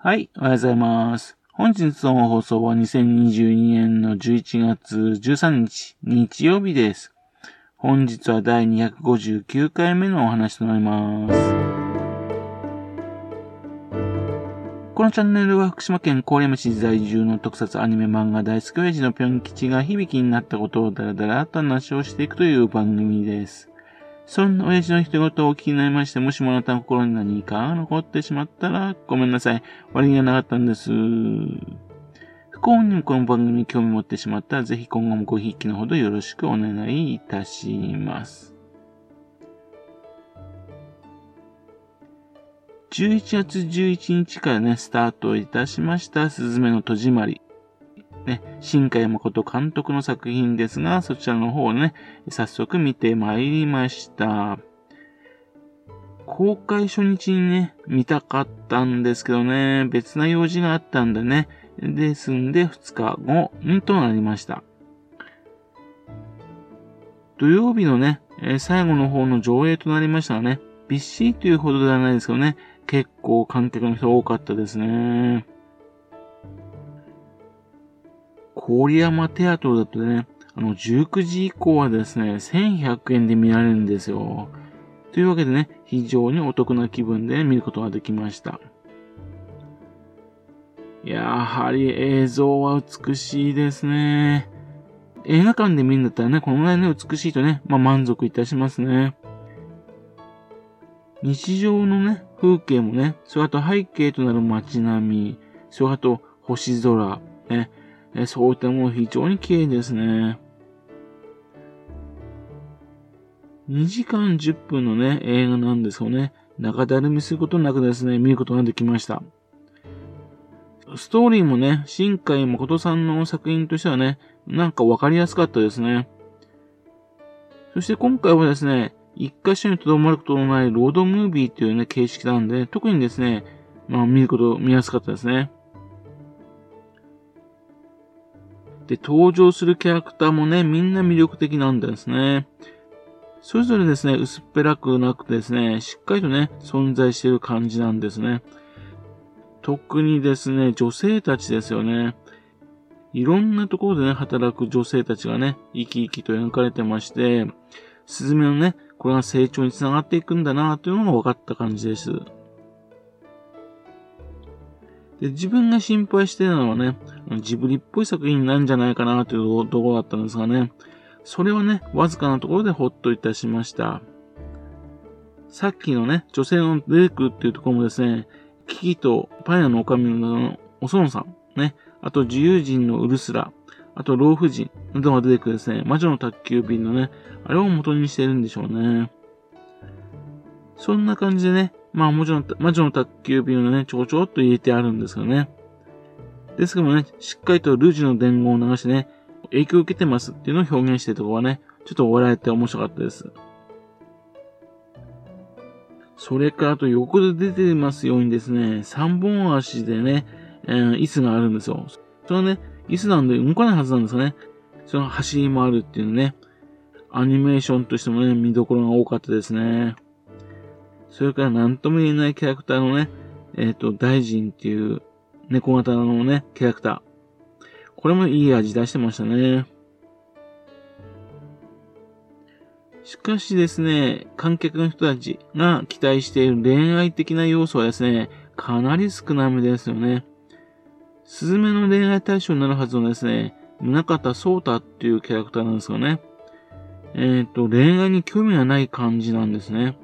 はい、おはようございます。本日の放送は2022年の11月13日、日曜日です。本日は第259回目のお話となります。このチャンネルは福島県郡山市在住の特撮アニメ漫画大好き親父のぴょん吉が響きになったことをだらだらと話をしていくという番組です。そんな親父の一言をお聞きになりまして、もしもあなたの心に何かが残ってしまったら、ごめんなさい。割にはなかったんです。不幸にもこの番組に興味持ってしまったら、ぜひ今後もごひいきのほどよろしくお願いいたします。11月11日からね、スタートいたしました、すずめの戸締まり。ね、新海誠監督の作品ですが、そちらの方をね、早速見てまいりました。公開初日にね、見たかったんですけどね、別な用事があったんでね、ですんで2日後にとなりました。土曜日のね、最後の方の上映となりましたがね、びっしりというほどではないですけどね、結構観客の人多かったですね。郡山テアトルだとね、あの、19時以降はですね、1100円で見られるんですよ。というわけでね、非常にお得な気分で見ることができました。やはり映像は美しいですね。映画館で見るんだったらね、このぐらいね、美しいとね、まあ満足いたしますね。日常のね、風景もね、それあと背景となる街並み、それあと星空、ね、えそういったもの非常に綺麗ですね。2時間10分のね、映画なんですよね。中だるみすることなくですね、見ることができました。ストーリーもね、新海誠さんの作品としてはね、なんかわかりやすかったですね。そして今回はですね、一箇所にとどまることのないロードムービーというね、形式なんで、特にですね、まあ見ること、見やすかったですね。で、登場するキャラクターもね、みんな魅力的なんですね。それぞれですね、薄っぺらくなくてですね、しっかりとね、存在している感じなんですね。特にですね、女性たちですよね。いろんなところでね、働く女性たちがね、生き生きと描かれてまして、スズメのね、これが成長につながっていくんだなというのが分かった感じです。で、自分が心配してたのはね、ジブリっぽい作品なんじゃないかなというところだったんですがね、それはね、わずかなところでほっといたしました。さっきのね、女性の出てくるっていうところもですね、キキとパン屋のおかみのおそのさん、ね、あと自由人のウルスラ、あと老婦人などが出てくるですね、魔女の宅急便のね、あれを元にしてるんでしょうね。そんな感じでね、まあ魔女の魔女の宅急便をね、ちょこちょこっと入れてあるんですよね。ですけどもね、しっかりとルージュの伝言を流してね、影響を受けてますっていうのを表現してるところはね、ちょっと笑えて面白かったです。それからあと横で出てますようにですね、三本足でね、えー、椅子があるんですよ。それはね、椅子なんで動かないはずなんですよね。その走り回るっていうね、アニメーションとしてもね、見どころが多かったですね。それから何とも言えないキャラクターのね、えっ、と、大臣っていう猫型のね、キャラクター。これもいい味出してましたね。しかしですね、観客の人たちが期待している恋愛的な要素はですね、かなり少なめですよね。スズメの恋愛対象になるはずのですね、宗方聡太っていうキャラクターなんですよね。えっ、と、恋愛に興味がない感じなんですね。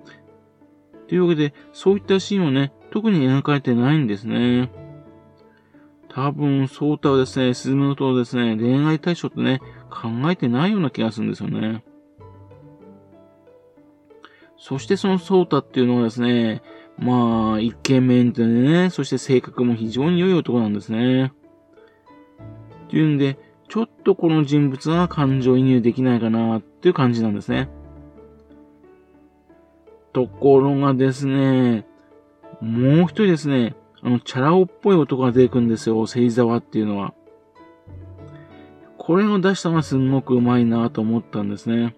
というわけで、そういったシーンをね、特に描かれてないんですね。多分、ソータはですね、スズメの塔ですね、恋愛対象ってね、考えてないような気がするんですよね。そしてそのソータっていうのはですね、まあ、イケメンでね、そして性格も非常に良い男なんですね。っていうんで、ちょっとこの人物が感情移入できないかなっていう感じなんですね。ところがですね、もう一人ですね、あの、チャラ男っぽい男が出てくるんですよ、芹沢っていうのは。これを出したのがすんごくうまいなと思ったんですね。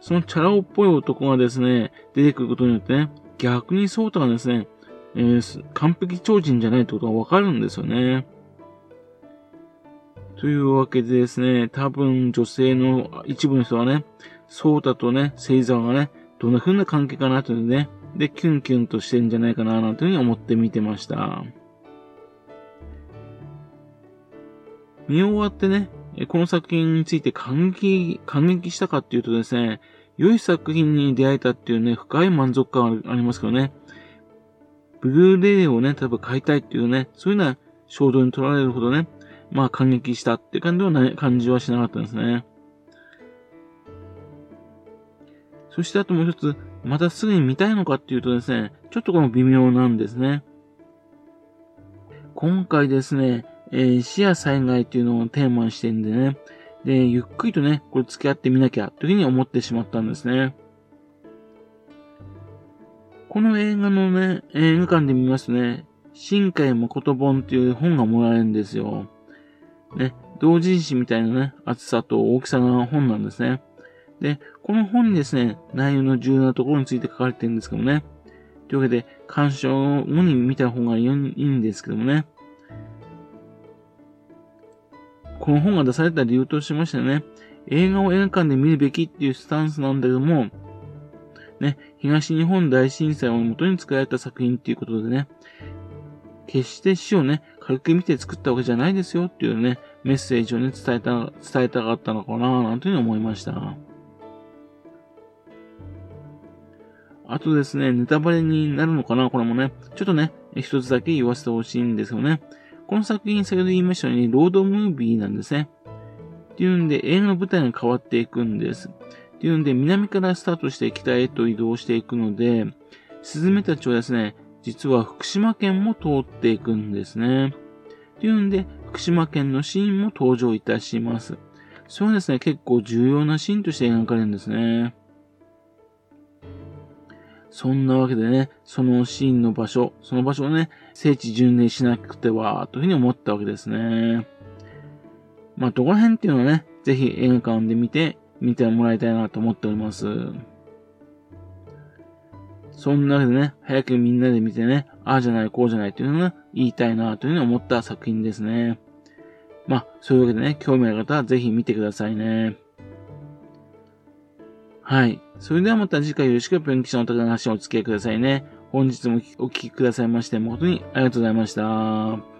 そのチャラ男っぽい男がですね、出てくることによってね、逆にソータがですね、えー、完璧超人じゃないってことがわかるんですよね。というわけでですね、多分女性の一部の人はね、ソータとね、星座がね、どんな風な関係かなというね、で、キュンキュンとしてんじゃないかな、なんていうふうに思って見てました。見終わってね、この作品について感激、感激したかっていうとですね、良い作品に出会えたっていうね、深い満足感ありますけどね、ブルーレイをね、例えば買いたいっていうね、そういうような衝動に取られるほどね、まあ感激したって感じはない、感じはしなかったんですね。そしてあともう一つ、またすぐに見たいのかっていうとですね、ちょっとこの微妙なんですね。今回ですね、えー、死や災害っていうのをテーマにしてるんでね、で、ゆっくりとね、これ付き合ってみなきゃというふうに思ってしまったんですね。この映画のね、映画館で見ますとね、新海誠本っていう本がもらえるんですよ。ね、同人誌みたいなね、厚さと大きさの本なんですね。で、この本にですね、内容の重要なところについて書かれてるんですけどもね。というわけで、鑑賞後に見た方がいいんですけどもね。この本が出された理由としましてね、映画を映画館で見るべきっていうスタンスなんだけども、ね、東日本大震災を元に作られた作品っていうことでね、決して死をね、軽く見て作ったわけじゃないですよっていうね、メッセージをね、伝えた、伝えたかったのかななんていうふうに思いました。あとですね、ネタバレになるのかな？これもね、ちょっとね、一つだけ言わせてほしいんですよね。この作品、先ほど言いましたように、ロードムービーなんですね。っていうんで、映画の舞台が変わっていくんです。っていうんで、南からスタートして北へと移動していくので、スズメたちはですね、実は福島県も通っていくんですね。っていうんで、福島県のシーンも登場いたします。それはですね、結構重要なシーンとして描かれるんですね。そんなわけでね、そのシーンの場所、その場所をね、聖地巡礼しなくては、というふうに思ったわけですね。まあ、どこら辺っていうのはね、ぜひ映画館で見て、見てもらいたいなと思っております。そんなわけでね、早くみんなで見てね、ああじゃない、こうじゃないというのを、言いたいなというふうに思った作品ですね。まあ、そういうわけでね、興味ある方はぜひ見てくださいね。はい。それではまた次回よろしくぴょん吉のお宝の話をお付き合いくださいね。本日もお聴きくださいまして誠にありがとうございました。